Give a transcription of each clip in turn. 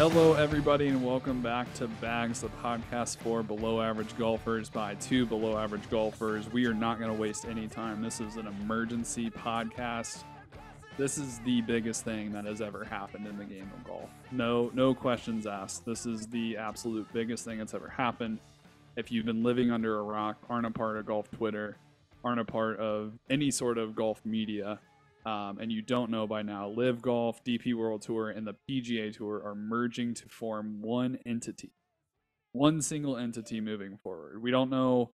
Hello, everybody, and welcome back to Bags, the podcast for below average golfers by two below average golfers. We are not going to waste any time. This is an emergency podcast. This is the biggest thing that has ever happened in the game of golf. No, no questions asked. This is the absolute biggest thing that's ever happened. If you've been living under a rock, aren't a part of golf Twitter, aren't a part of any sort of golf media, um, and you don't know by now, LIV Golf, DP World Tour, and the PGA Tour are merging to form one entity, one single entity moving forward. We don't know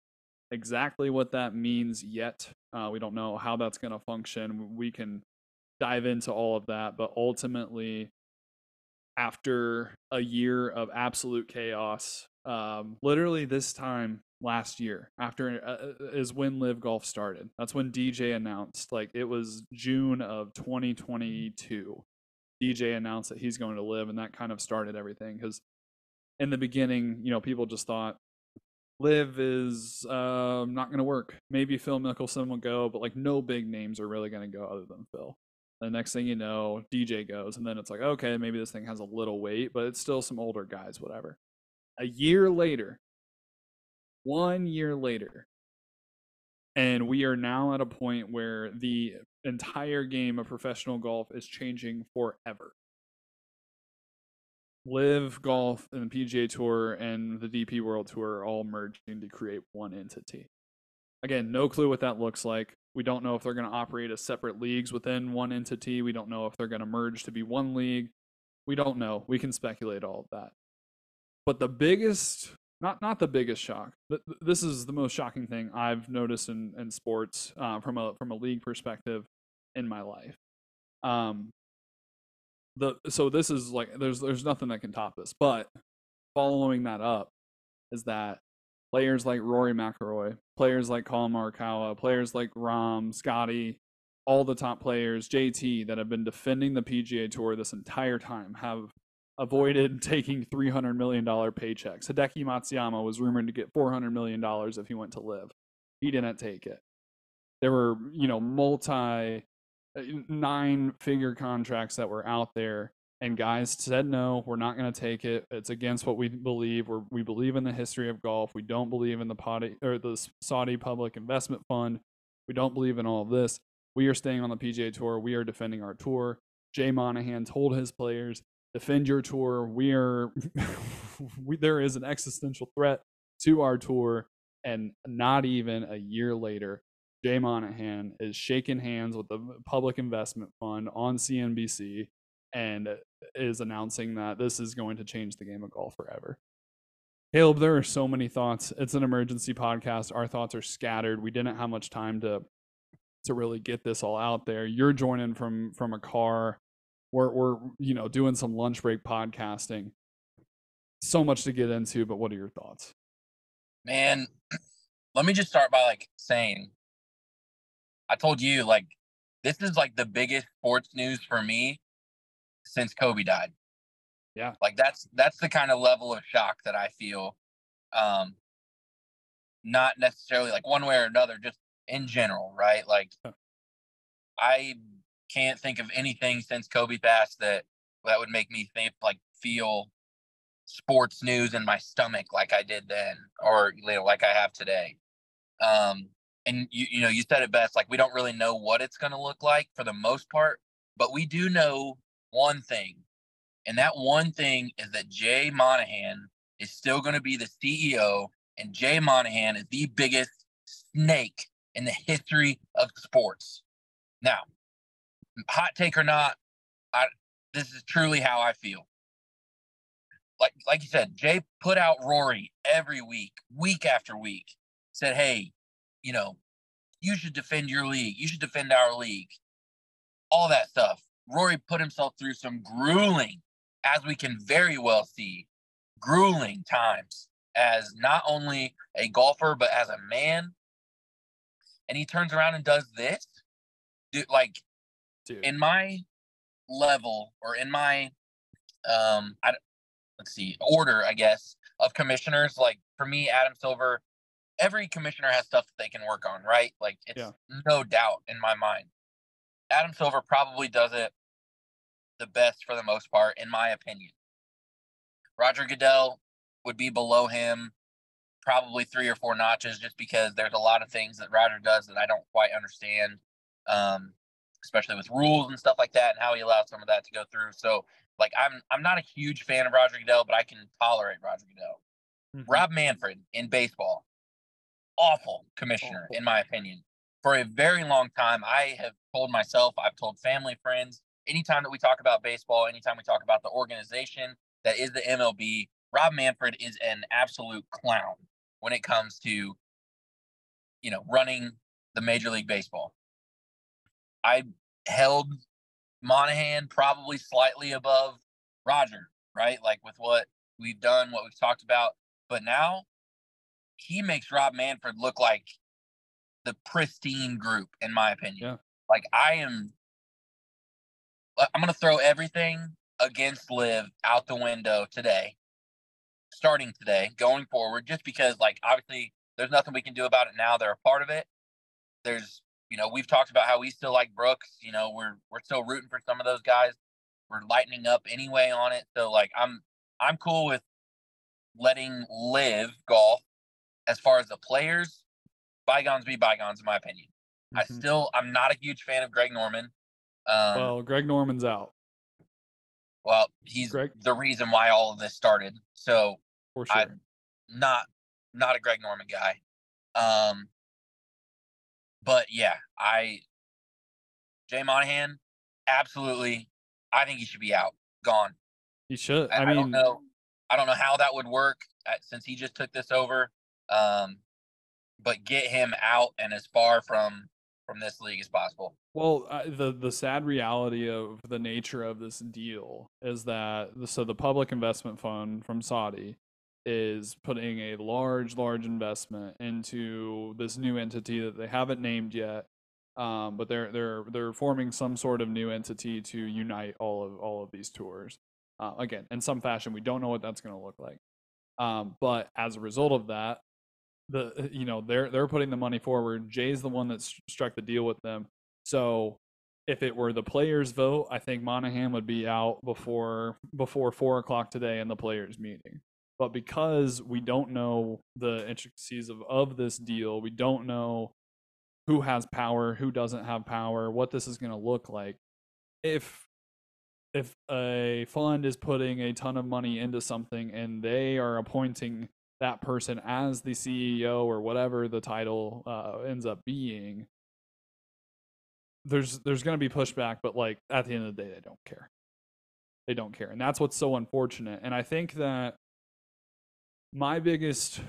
exactly what that means yet. Uh, we don't know how that's going to function. We can dive into all of that, but ultimately, after a year of absolute chaos, um, literally this time last year after uh, uh, is when LIV golf started. That's when dj announced like it was june of 2022 dj announced that he's going to LIV and that kind of started everything because in the beginning you know people just thought LIV is um, not going to work. Maybe phil mickelson will go but like no big names are really going to go other than phil. The next thing you know dj goes and then it's like okay maybe this thing has a little weight but it's still some older guys whatever. A year later one year later. And we are now at a point where the entire game of professional golf is changing forever. LIV Golf and the PGA Tour and the DP World Tour are all merging to create one entity. Again, no clue what that looks like. We don't know if they're going to operate as separate leagues within one entity. We don't know if they're going to merge to be one league. We don't know. We can speculate all of that. But the biggest not not the biggest shock, but this is the most shocking thing I've noticed in, in sports uh, from a from a league perspective in my life. Um, the so this is like there's there's nothing that can top this. But following that up is that players like Rory McIlroy, players like Collin Morikawa, players like Rahm, Scotty, all the top players, JT that have been defending the PGA Tour this entire time have avoided taking $300 million paychecks. Hideki Matsuyama was rumored to get $400 million if he went to LIV. He didn't take it. There were, you know, multi uh, nine figure contracts that were out there and guys said no we're not going to take it. It's against what we believe. We're, we believe in the history of golf. We don't believe in the potty or the saudi public investment fund. We don't believe in all of this. We are staying on the pga tour. We are defending our tour. Jay monahan told his players defend your tour. We are we, there is an existential threat to our tour, and not even a year later, Jay Monahan is shaking hands with the Public Investment Fund on CNBC and is announcing that this is going to change the game of golf forever. Caleb, there are so many thoughts. It's an emergency podcast. Our thoughts are scattered. We didn't have much time to to really get this all out there. You're joining from from a car we're we're you know doing some lunch break podcasting. So much to get into, but what are your thoughts? Man, let me just start by like saying I told you like this is like the biggest sports news for me since Kobe died. Yeah. Like that's that's the kind of level of shock that I feel um not necessarily like one way or another just in general, right? Like I can't think of anything since Kobe passed that that would make me think like feel sports news in my stomach like I did then or you know, like I have today. Um, and you you know you said it best like we don't really know what it's going to look like for the most part, but we do know one thing. And that one thing is that Jay Monahan is still going to be the CEO and Jay Monahan is the biggest snake in the history of sports. Now, hot take or not, I this is truly how I feel. Like like you said, Jay put out Rory every week, week after week. Said, "Hey, you know, you should defend your league. You should defend our league." All that stuff. Rory put himself through some grueling, as we can very well see, grueling times as not only a golfer but as a man. And he turns around and does this. Dude, like Dude. in my level or in my um I, let's see order i guess of commissioners like for me adam silver every commissioner has stuff that they can work on right like it's yeah. no doubt in my mind adam silver probably does it the best for the most part in my opinion Roger Goodell would be below him, probably three or four notches, just because there's a lot of things that Roger does that I don't quite understand, um, especially with rules and stuff like that, and how he allows some of that to go through. So, like, I'm I'm not a huge fan of Roger Goodell, but I can tolerate Roger Goodell. Mm-hmm. Rob Manfred in baseball, awful commissioner, in my opinion. For a very long time, I have told myself, I've told family, friends, anytime that we talk about baseball, anytime we talk about the organization that is the MLB, Rob Manfred is an absolute clown when it comes to, you know, running the Major League Baseball. I held Monahan probably slightly above Roger, right? Like with what we've done, what we've talked about. But now he makes Rob Manfred look like the pristine group, in my opinion. Yeah. Like I am I'm gonna throw everything against LIV out the window today, starting today, going forward, just because like obviously there's nothing we can do about it now. They're a part of it. There's you know, we've talked about how we still like Brooks. You know, we're we're still rooting for some of those guys. We're lightening up anyway on it. So like I'm I'm cool with letting LIV golf as far as the players, bygones be bygones, in my opinion. Mm-hmm. I still I'm not a huge fan of Greg Norman. Um, well, Greg Norman's out. Well, he's Greg? the reason why all of this started. So For sure. I'm not not a Greg Norman guy. Um, but yeah, I Jay Monahan, absolutely. I think he should be out, gone. He should. I, I mean, I don't know. I don't know how that would work uh, since he just took this over. Um, but get him out and as far from from this league as possible. Well, uh, the the sad reality of the nature of this deal is that the, so the public investment fund from Saudi is putting a large, large investment into this new entity that they haven't named yet. Um, but they're they're they're forming some sort of new entity to unite all of all of these tours. Uh, again, in some fashion, we don't know what that's going to look like. Um, but as a result of that, the you know they're they're putting the money forward. Jay's the one that struck the deal with them. So if it were the players' vote, I think Monahan would be out before before four o'clock today in the players' meeting. But because we don't know the intricacies of, of this deal, we don't know who has power, who doesn't have power, what this is going to look like. If if a fund is putting a ton of money into something and they are appointing that person as the CEO or whatever the title uh, ends up being, there's there's going to be pushback, but like at the end of the day, they don't care. They don't care, and that's what's so unfortunate. And I think that my biggest,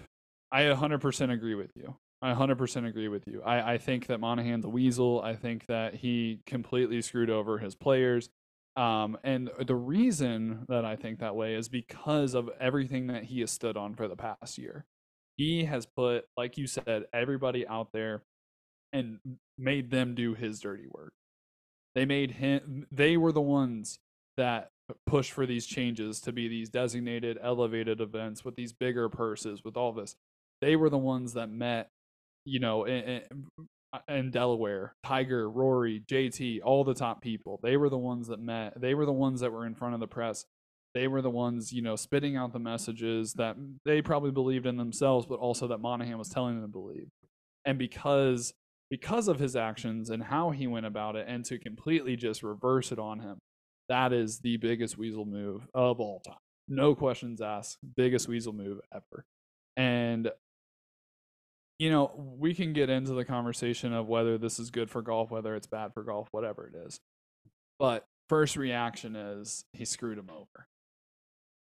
I 100% agree with you. I 100% agree with you. I, I think that Monahan's a weasel. I think that he completely screwed over his players. Um, and the reason that I think that way is because of everything that he has stood on for the past year. He has put, like you said, everybody out there and made them do his dirty work. They made him, they were the ones that pushed for these changes to be these designated, elevated events with these bigger purses, with all this. They were the ones that met, you know, in, uh, in Delaware, Tiger, Rory, JT, all the top people. They were the ones that met. They were the ones that were in front of the press. They were the ones, you know, spitting out the messages that they probably believed in themselves, but also that Monahan was telling them to believe. And because because of his actions and how he went about it, and to completely just reverse it on him, that is the biggest weasel move of all time. No questions asked. Biggest weasel move ever. And you know, we can get into the conversation of whether this is good for golf, whether it's bad for golf, whatever it is. But first reaction is he screwed him over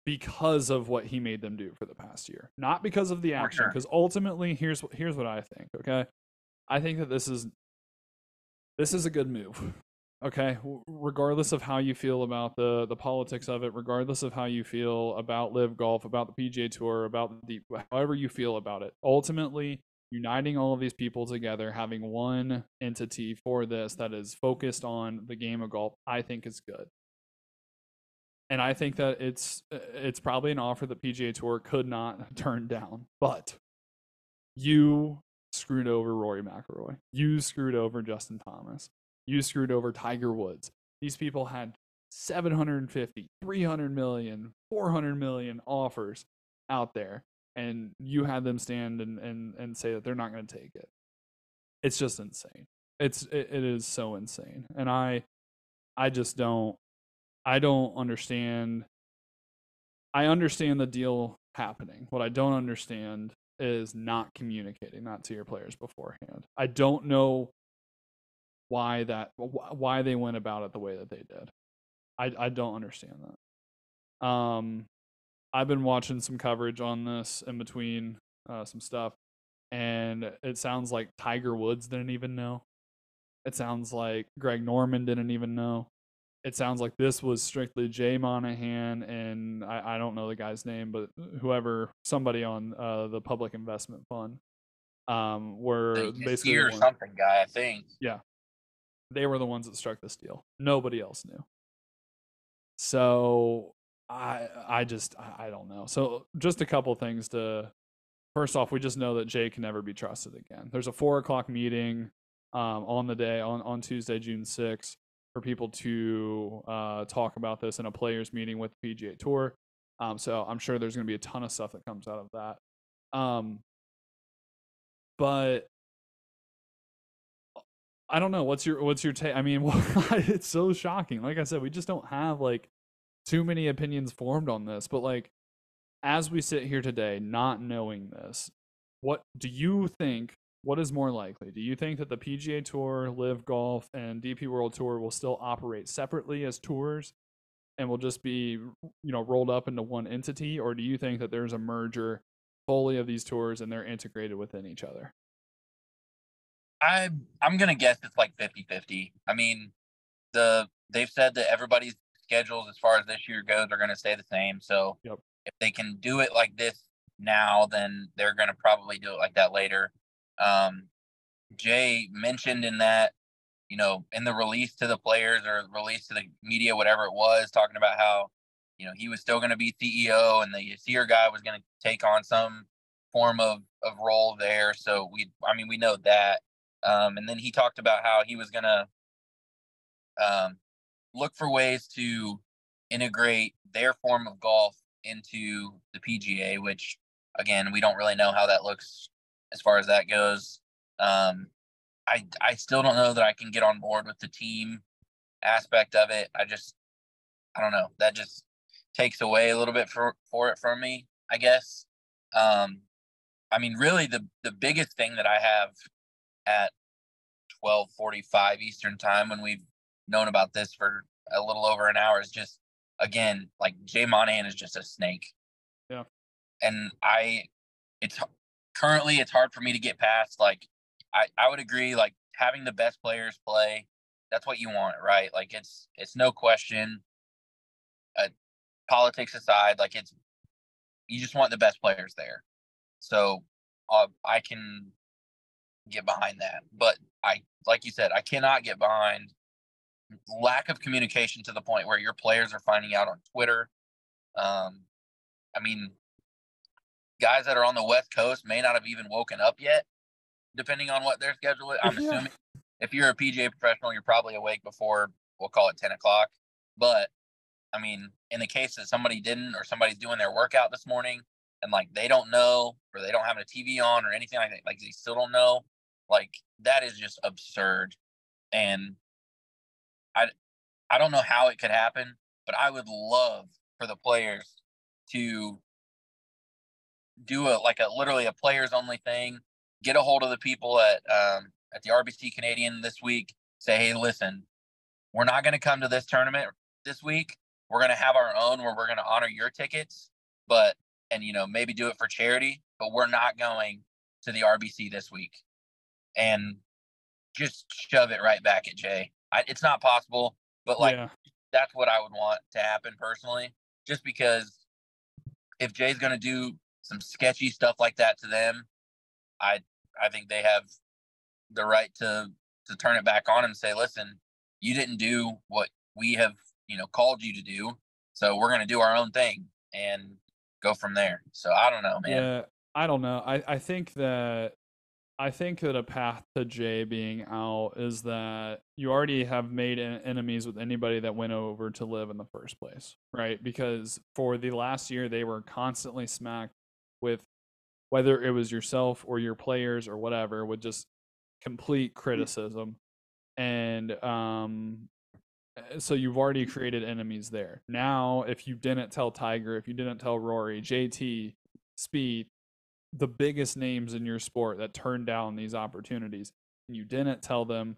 because of what he made them do for the past year, not because of the action. Because sure. ultimately, here's here's what I think. Okay, I think that this is this is a good move. Okay, regardless of how you feel about the the politics of it, regardless of how you feel about live golf, about the PGA Tour, about the however you feel about it, ultimately uniting all of these people together, having one entity for this that is focused on the game of golf, I think is good. And I think that it's uh, it's probably an offer that PGA Tour could not turn down. But you screwed over Rory McIlroy. You screwed over Justin Thomas. You screwed over Tiger Woods. These people had 750, 300 million, 400 million offers out there and you had them stand and and and say that they're not going to take it. It's just insane. It's it, it is so insane. And I I just don't I don't understand I understand the deal happening. What I don't understand is not communicating that to your players beforehand. I don't know why that why they went about it the way that they did. I I don't understand that. Um I've been watching some coverage on this in between uh, some stuff, and it sounds like Tiger Woods didn't even know. It sounds like Greg Norman didn't even know. It sounds like this was strictly Jay Monahan and I, I don't know the guy's name, but whoever, somebody on uh, the Public Investment Fund, um, were basically or something guy, I think. Yeah, they were the ones that struck this deal. Nobody else knew. So I I just I don't know. So just a couple things to first off, we just know that Jay can never be trusted again. There's a four o'clock meeting um, on the day on on Tuesday, June sixth, for people to uh, talk about this in a players meeting with the PGA Tour. Um, so I'm sure there's going to be a ton of stuff that comes out of that. Um, but I don't know. What's your what's your take? I mean, it's so shocking. Like I said, we just don't have like too many opinions formed on this, but like as we sit here today, not knowing this, what do you think? What is more likely? Do you think that the PGA Tour, LIV Golf, and DP World Tour will still operate separately as tours and will just be, you know, rolled up into one entity, or do you think that there's a merger fully of these tours and they're integrated within each other? I I'm gonna guess it's like 50-50. I mean, the they've said that everybody's schedules as far as this year goes are going to stay the same. So yep. if they can do it like this now, then they're going to probably do it like that later. Um, Jay mentioned in that, you know, in the release to the players or release to the media, whatever it was, talking about how, you know, he was still going to be CEO and the Yasir guy was going to take on some form of, of role there. So we, I mean, we know that. Um, and then he talked about how he was going to um, look for ways to integrate their form of golf into the PGA, which again, we don't really know how that looks as far as that goes. Um, I I still don't know that I can get on board with the team aspect of it. I just I don't know. That just takes away a little bit for for it from me, I guess. Um, I mean, really, the the biggest thing that I have at twelve forty five Eastern time when we've known about this for a little over an hour is just again like Jay Monahan is just a snake. Yeah. And I it's currently it's hard for me to get past like I I would agree like having the best players play that's what you want, right? Like it's it's no question uh, politics aside like it's you just want the best players there. So uh, I can get behind that. But I like you said I cannot get behind lack of communication to the point where your players are finding out on Twitter. Um, I mean, guys that are on the West Coast may not have even woken up yet, depending on what their schedule is. I'm yeah. assuming if you're a PGA professional, you're probably awake before we'll call it 10 o'clock. But I mean, in the case that somebody didn't, or somebody's doing their workout this morning and like they don't know, or they don't have a TV on or anything like that, like they still don't know, like that is just absurd. And I I don't know how it could happen, but I would love for the players to do a like a literally a players only thing. Get a hold of the people at um, at the RBC Canadian this week. Say, hey, listen, we're not going to come to this tournament this week. We're going to have our own where we're going to honor your tickets, but and you know maybe do it for charity. But we're not going to the RBC this week, and just shove it right back at Jay. I, it's not possible, but like yeah. that's what I would want to happen personally. Just because if Jay's going to do some sketchy stuff like that to them, I I think they have the right to to turn it back on and say, listen, you didn't do what we have you know called you to do, so we're going to do our own thing and go from there. So I don't know, man. Yeah, I don't know. I I think that I think that a path to Jay being out is that you already have made enemies with anybody that went over to LIV in the first place, right? Because for the last year, they were constantly smacked with whether it was yourself or your players or whatever, with just complete mm. criticism. And um, eh, so you've already created enemies there. Now, if you didn't tell Tiger, if you didn't tell Rory, JT, Spieth, the biggest names in your sport that turned down these opportunities and you didn't tell them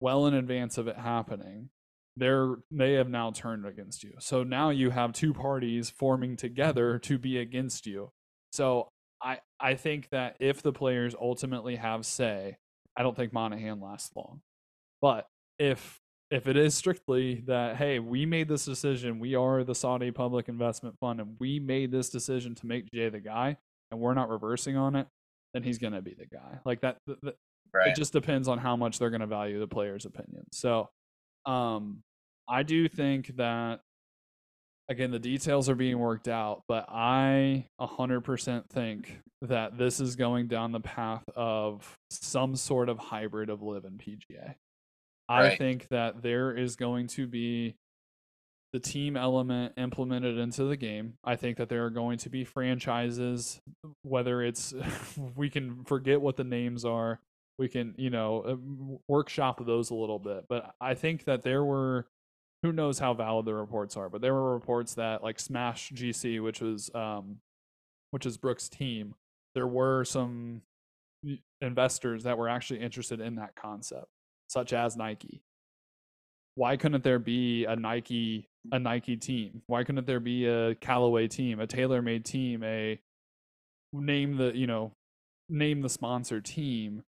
well in advance of it happening they're they have now turned against you. So now you have two parties forming together to be against you. So i i think that if the players ultimately have say i don't think monahan lasts long. But if if it is strictly that hey we made this decision we are the saudi public investment fund and we made this decision to make jay the guy and we're not reversing on it, then he's going to be the guy. Like that, the, the, right. it just depends on how much they're going to value the player's opinion. So, um, I do think that again the details are being worked out, but I 100% think that this is going down the path of some sort of hybrid of LIV and PGA. Right. I think that there is going to be the team element implemented into the game. I think that there are going to be franchises, whether it's we can forget what the names are, we can you know uh, workshop those a little bit. But I think that there were who knows how valid the reports are, but there were reports that like Smash GC, which was um, which is Brooks' team, there were some investors that were actually interested in that concept, such as Nike why couldn't there be a Nike a Nike team? Why couldn't there be a Callaway team, a TaylorMade team, a name the you know name the sponsor team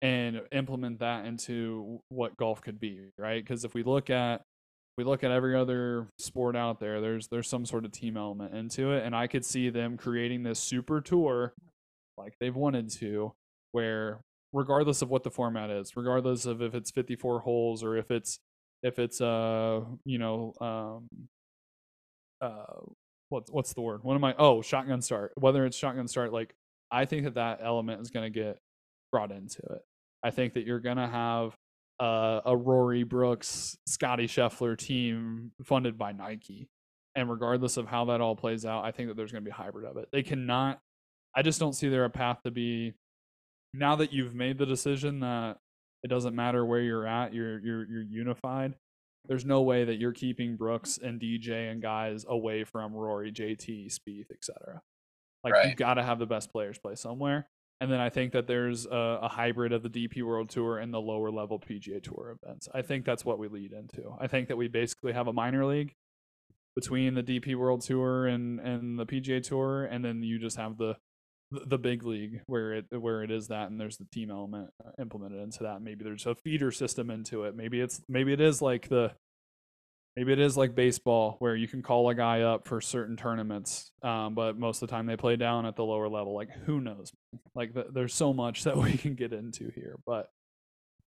and implement that into what golf could be, right? Because if we look at we look at every other sport out there, there's there's some sort of team element into it, and I could see them creating this super tour like they've wanted to, where regardless of what the format is, regardless of if it's 54 holes or if it's if it's uh you know um uh what's what's the word? What am i oh shotgun start. Whether it's shotgun start like i think that that element is going to get brought into it. I think that you're going to have uh, a rory brooks scotty scheffler team funded by nike. And regardless of how that all plays out i think that there's going to be a hybrid of it. They cannot i just don't see there a path to be now that you've made the decision that it doesn't matter where you're at. You're you're you're unified. There's no way that you're keeping Brooks and DJ and guys away from Rory, JT, Spieth, etc. Like right. you've got to have the best players play somewhere. And then I think that there's a, a, hybrid of the DP World Tour and the lower level PGA Tour events. I think that's what we lead into. I think that we basically have a minor league between the DP World Tour and and the PGA Tour, and then you just have the the big league where it where it is that and there's the team element uh, implemented into that. Maybe there's a feeder system into it. Maybe it's maybe it is like the maybe it is like baseball where you can call a guy up for certain tournaments um, but most of the time they play down at the lower level. Like who knows? Like the, there's so much that we can get into here but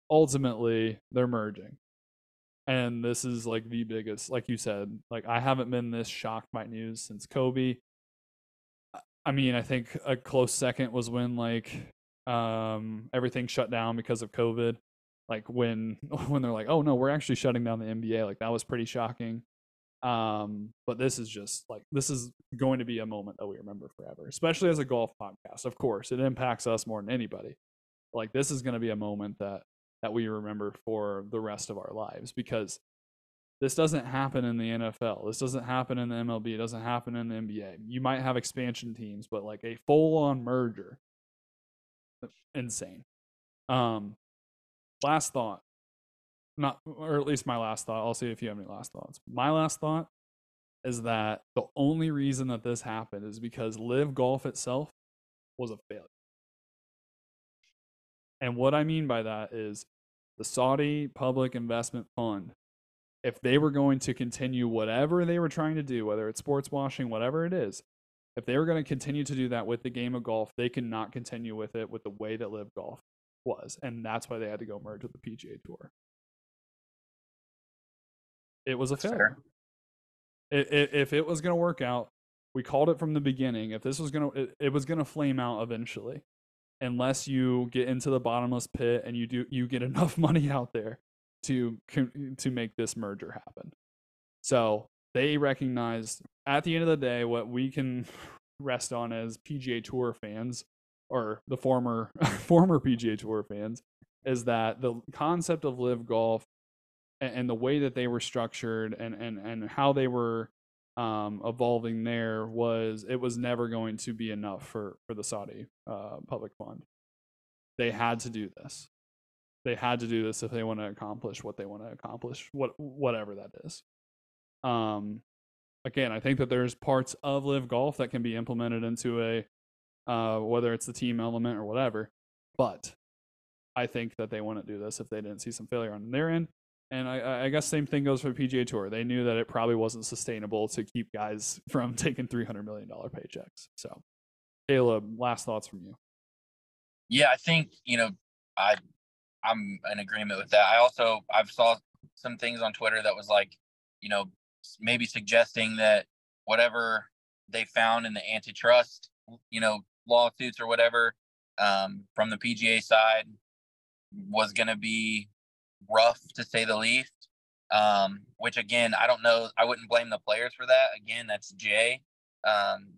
ultimately they're merging. And this is like the biggest like you said like i haven't been this shocked by news since kobe I mean, I think a close second was when like um everything shut down because of COVID. Like when when they're like, "Oh no, we're actually shutting down the NBA." Like that was pretty shocking. Um, but this is just like this is going to be a moment that we remember forever, especially as a golf podcast. Of course, it impacts us more than anybody. Like this is going to be a moment that that we remember for the rest of our lives because this doesn't happen in the NFL. This doesn't happen in the MLB. It doesn't happen in the NBA. You might have expansion teams, but like a full on merger, insane. Um, last thought, not or at least my last thought. I'll see if you have any last thoughts. My last thought is that the only reason that this happened is because LIV Golf itself was a failure. And what I mean by that is the Saudi Public Investment Fund if they were going to continue whatever they were trying to do, whether it's sports washing, whatever it is, if they were going to continue to do that with the game of golf, they cannot continue with it with the way that LIV Golf was. And that's why they had to go merge with the PGA Tour. It was a that's failure. It, if it was going to work out, we called it from the beginning. If this was going to, it, it was going to flame out eventually. unless you get into the bottomless pit and you do you get enough money out there to to make this merger happen. So they recognized at the end of the day what we can rest on as PGA Tour fans or the former former PGA Tour fans is that the concept of LIV golf and, and the way that they were structured and and and how they were um, evolving there was it was never going to be enough for for the Saudi uh, public fund. They had to do this. They had to do this if they want to accomplish what they want to accomplish, what whatever that is. Um, again, I think that there's parts of LIV golf that can be implemented into a uh, whether it's the team element or whatever. But I think that they wouldn't do this if they didn't see some failure on their end. And I, I guess same thing goes for the PGA Tour. They knew that it probably wasn't sustainable to keep guys from taking three hundred million dollar paychecks. So, Caleb, last thoughts from you? Yeah, I think you know I I'm in agreement with that. I also I've saw some things on Twitter that was like, you know, maybe suggesting that whatever they found in the antitrust, you know, lawsuits or whatever um, from the PGA side was going to be rough to say the least. Um, which again, I don't know. I wouldn't blame the players for that. Again, that's Jay. Um,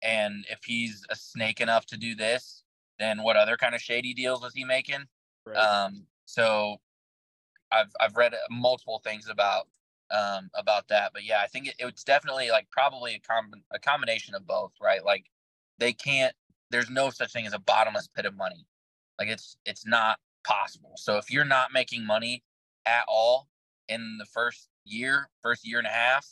and if he's a snake enough to do this, then what other kind of shady deals was he making? Right. Um, so I've I've read multiple things about um, about that, but yeah, I think it, it's definitely like probably a com- a combination of both, right? Like they can't. There's no such thing as a bottomless pit of money. Like it's it's not possible. So if you're not making money at all in the first year, first year and a half,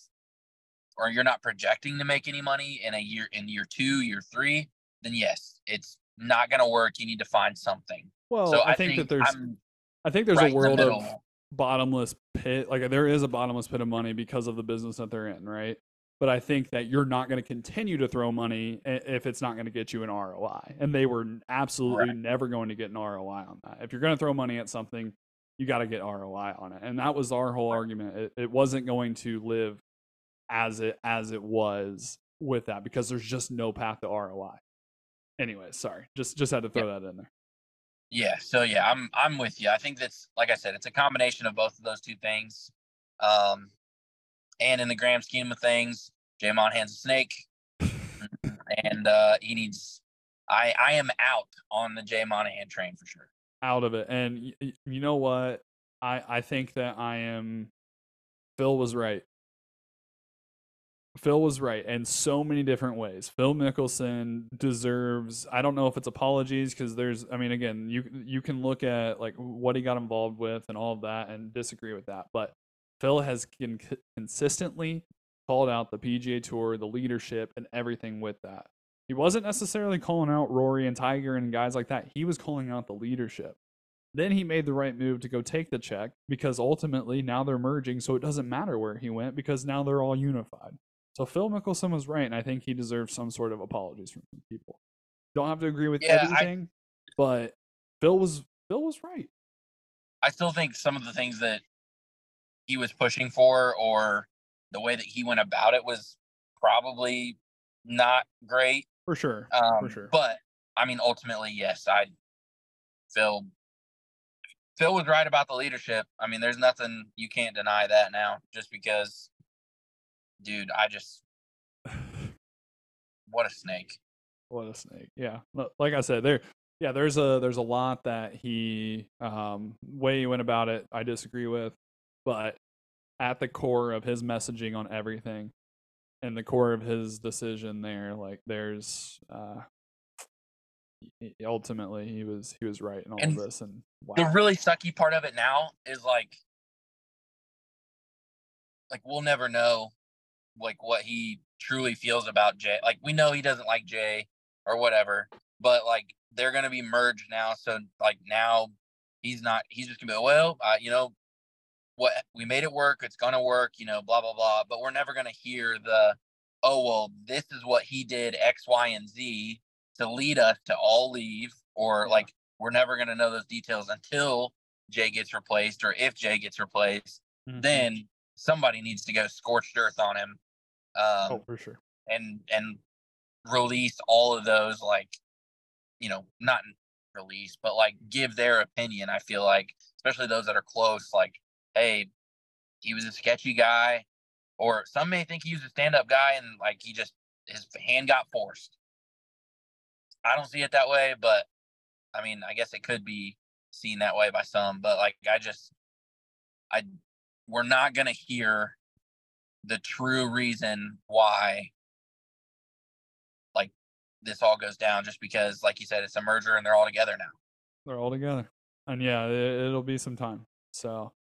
or you're not projecting to make any money in a year in year two, year three, then yes, it's not going to work. You need to find something. Well, so I, I think, think, that there's, I'm I think there's right a world the of bottomless pit. Like there is a bottomless pit of money because of the business that they're in, right? But I think that you're not going to continue to throw money if it's not going to get you an ROI. And they were absolutely right. never going to get an ROI on that. If you're going to throw money at something, you got to get ROI on it. And that was our whole argument. It, it wasn't going to live as it as it was with that because there's just no path to ROI. Anyway, sorry. Just just had to throw that in there. Yeah. So yeah, I'm I'm with you. I think that's like I said, it's a combination of both of those two things. Um, and in the grand scheme of things, Jay Monahan's a snake, and uh, he needs. I I am out on the Jay Monahan train for sure. Out of it, and y- you know what? I I think that I am. Phil was right. Phil was right in so many different ways. Phil Mickelson deserves I don't know if it's apologies because there's I mean again, you you can look at like what he got involved with and all of that and disagree with that, but Phil has con- consistently called out the PGA Tour, the leadership and everything with that. He wasn't necessarily calling out Rory and Tiger and guys like that. He was calling out the leadership. Then he made the right move to go take the check because ultimately now they're merging, so it doesn't matter where he went because now they're all unified. So Phil Mickelson was right, and I think he deserves some sort of apologies from people. Don't have to agree with yeah, everything, I, but Phil was Phil was right. I still think some of the things that he was pushing for or the way that he went about it was probably not great. For sure. Um, for sure. But I mean ultimately, yes, I Phil Phil was right about the leadership. I mean, there's nothing you can't deny that now just because dude, I just what a snake. What a snake. Yeah. Like I said, there yeah, there's a there's a lot that he um way he went about it I disagree with, but at the core of his messaging on everything and the core of his decision there, like there's uh ultimately he was he was right in all and of this and wow. the really sucky part of it now is like like we'll never know like what he truly feels about Jay. Like we know he doesn't like Jay or whatever, but like they're gonna be merged now. So like now he's not. He's just gonna be well, uh, you know, what we made it work. It's gonna work. You know, blah blah blah. But we're never gonna hear the oh well, this is what he did X, Y, and Z to lead us to all leave, or like we're never gonna know those details until Jay gets replaced, or if Jay gets replaced, mm-hmm. then somebody needs to go scorched earth on him um, oh, for sure. And and release all of those like you know, not release, but like give their opinion. I feel like, especially those that are close, like, hey, he was a sketchy guy, or some may think he was a stand-up guy and like he just his hand got forced. I don't see it that way, but I mean, I guess it could be seen that way by some, but like I just I we're not gonna hear the true reason why like this all goes down just because like you said it's a merger and they're all together now. They're all together. And yeah it, will be some time. So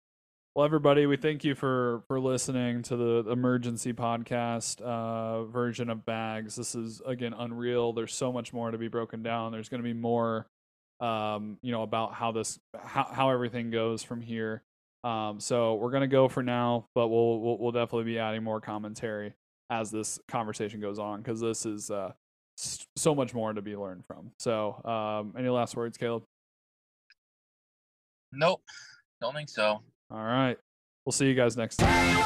well everybody we thank you for for listening to the emergency podcast uh version of bags. This is again unreal. There's so much more to be broken down. There's going to be more um you know about how this how, how everything goes from here um, so we're gonna go for now, but we'll, we'll, we'll definitely be adding more commentary as this conversation goes on because this is uh, so much more to be learned from. So, um, any last words, Caleb? Nope, don't think so. All right, we'll see you guys next time.